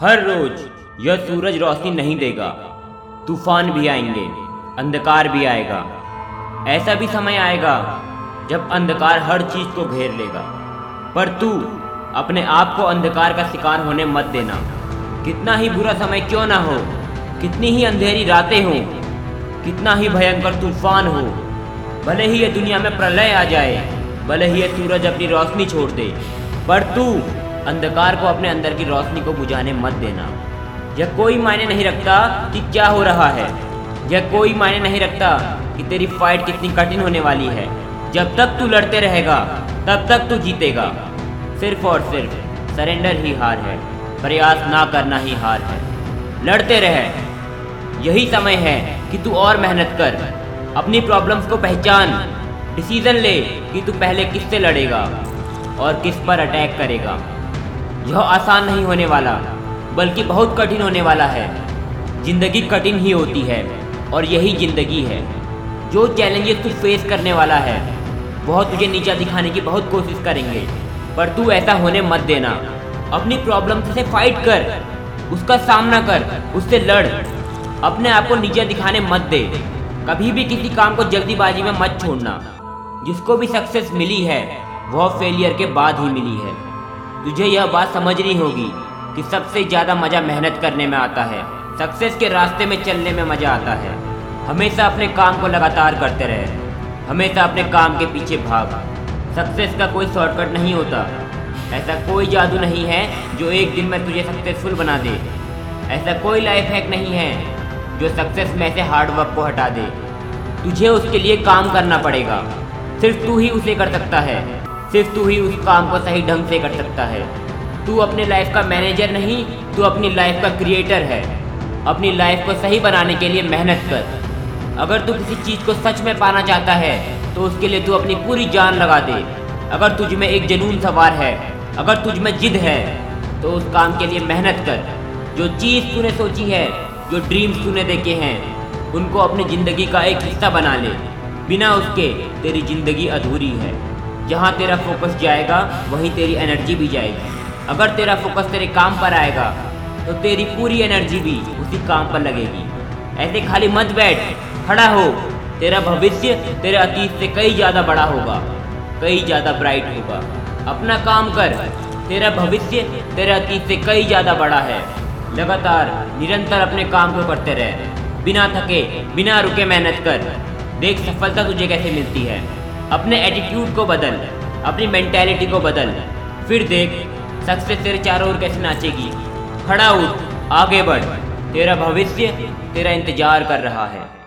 हर रोज यह सूरज रोशनी नहीं देगा। तूफ़ान भी आएँगे, अंधकार भी आएगा। ऐसा भी समय आएगा जब अंधकार हर चीज़ को घेर लेगा। पर तू अपने आप को अंधकार का शिकार होने मत देना। कितना ही बुरा समय क्यों ना हो, कितनी ही अंधेरी रातें हों, कितना ही भयंकर तूफ़ान हो, भले ही ये दुनिया में प्रलय आ जाए, भले ही ये सूरज अपनी रोशनी छोड़ दे। पर तू अंधकार को अपने अंदर की रोशनी को बुझाने मत देना। यह कोई मायने नहीं रखता कि क्या हो रहा है। यह कोई मायने नहीं रखता कि तेरी फाइट कितनी कठिन होने वाली है। जब तक तू लड़ते रहेगा, तब तक तू जीतेगा। सिर्फ़ और सिर्फ़ सरेंडर ही हार है। प्रयास ना करना ही हार है। लड़ते रहे। यही समय है कि तू और मेहनत कर। अपनी प्रॉब्लम्स को पहचान। डिसीज़न ले कि तू पहले किससे लड़ेगा और किस पर अटैक करेगा। यह आसान नहीं होने वाला, बल्कि बहुत कठिन होने वाला है। ज़िंदगी कठिन ही होती है, और यही ज़िंदगी है। जो चैलेंजेस तू फेस करने वाला है, वह तुझे नीचा दिखाने की बहुत कोशिश करेंगे। पर तू ऐसा होने मत देना। अपनी प्रॉब्लम से फाइट कर, उसका सामना कर, उससे लड़। अपने आप को नीचे दिखाने मत दे। कभी भी किसी काम को जल्दीबाजी में मत छोड़ना। जिसको भी सक्सेस मिली है, वह फेलियर के बाद ही मिली है। तुझे यह बात समझनी होगी कि सबसे ज़्यादा मज़ा मेहनत करने में आता है। सक्सेस के रास्ते में चलने में मज़ा आता है। हमेशा अपने काम को लगातार करते रहे। हमेशा अपने काम के पीछे भाग। सक्सेस का कोई शॉर्टकट नहीं होता। ऐसा कोई जादू नहीं है जो एक दिन में तुझे सक्सेसफुल बना दे। ऐसा कोई लाइफ हैक नहीं है जो सक्सेस में से हार्ड वर्क को हटा दे। तुझे उसके लिए काम करना पड़ेगा। सिर्फ़ तू ही उसे कर सकता है। सिर्फ़ तू ही उस काम को सही ढंग से कर सकता है। तू अपने लाइफ का मैनेजर नहीं, तू अपनी लाइफ का क्रिएटर है। अपनी लाइफ को सही बनाने के लिए मेहनत कर। अगर तू किसी चीज़ को सच में पाना चाहता है तो उसके लिए तू अपनी पूरी जान लगा दे। अगर तुझ में एक जनून सवार है, अगर तुझ में जिद है तो उस काम के लिए मेहनत कर। जो चीज़ तूने सोची है, जो ड्रीम्स तूने देखे हैं, उनको अपनी ज़िंदगी का एक हिस्सा बना ले। बिना उसके तेरी ज़िंदगी अधूरी है। जहाँ तेरा फोकस जाएगा, वहीं तेरी एनर्जी भी जाएगी। अगर तेरा फोकस तेरे काम पर आएगा तो तेरी पूरी एनर्जी भी उसी काम पर लगेगी। ऐसे खाली मत बैठ, खड़ा हो। तेरा भविष्य तेरे अतीत से कई ज़्यादा बड़ा होगा, कई ज़्यादा ब्राइट होगा। अपना काम कर, तेरा भविष्य तेरे अतीत से कई ज़्यादा बड़ा है। लगातार, निरंतर अपने काम को करते रहे। बिना थके, बिना रुके मेहनत कर। देख सफलता तुझे कैसे मिलती है। अपने एटीट्यूड को बदल, अपनी मेंटेलिटी को बदल। फिर देख सक्सेस तेरे चारों ओर कैसे नाचेगी। खड़ा उठ, आगे बढ़। तेरा भविष्य, तेरा इंतज़ार कर रहा है।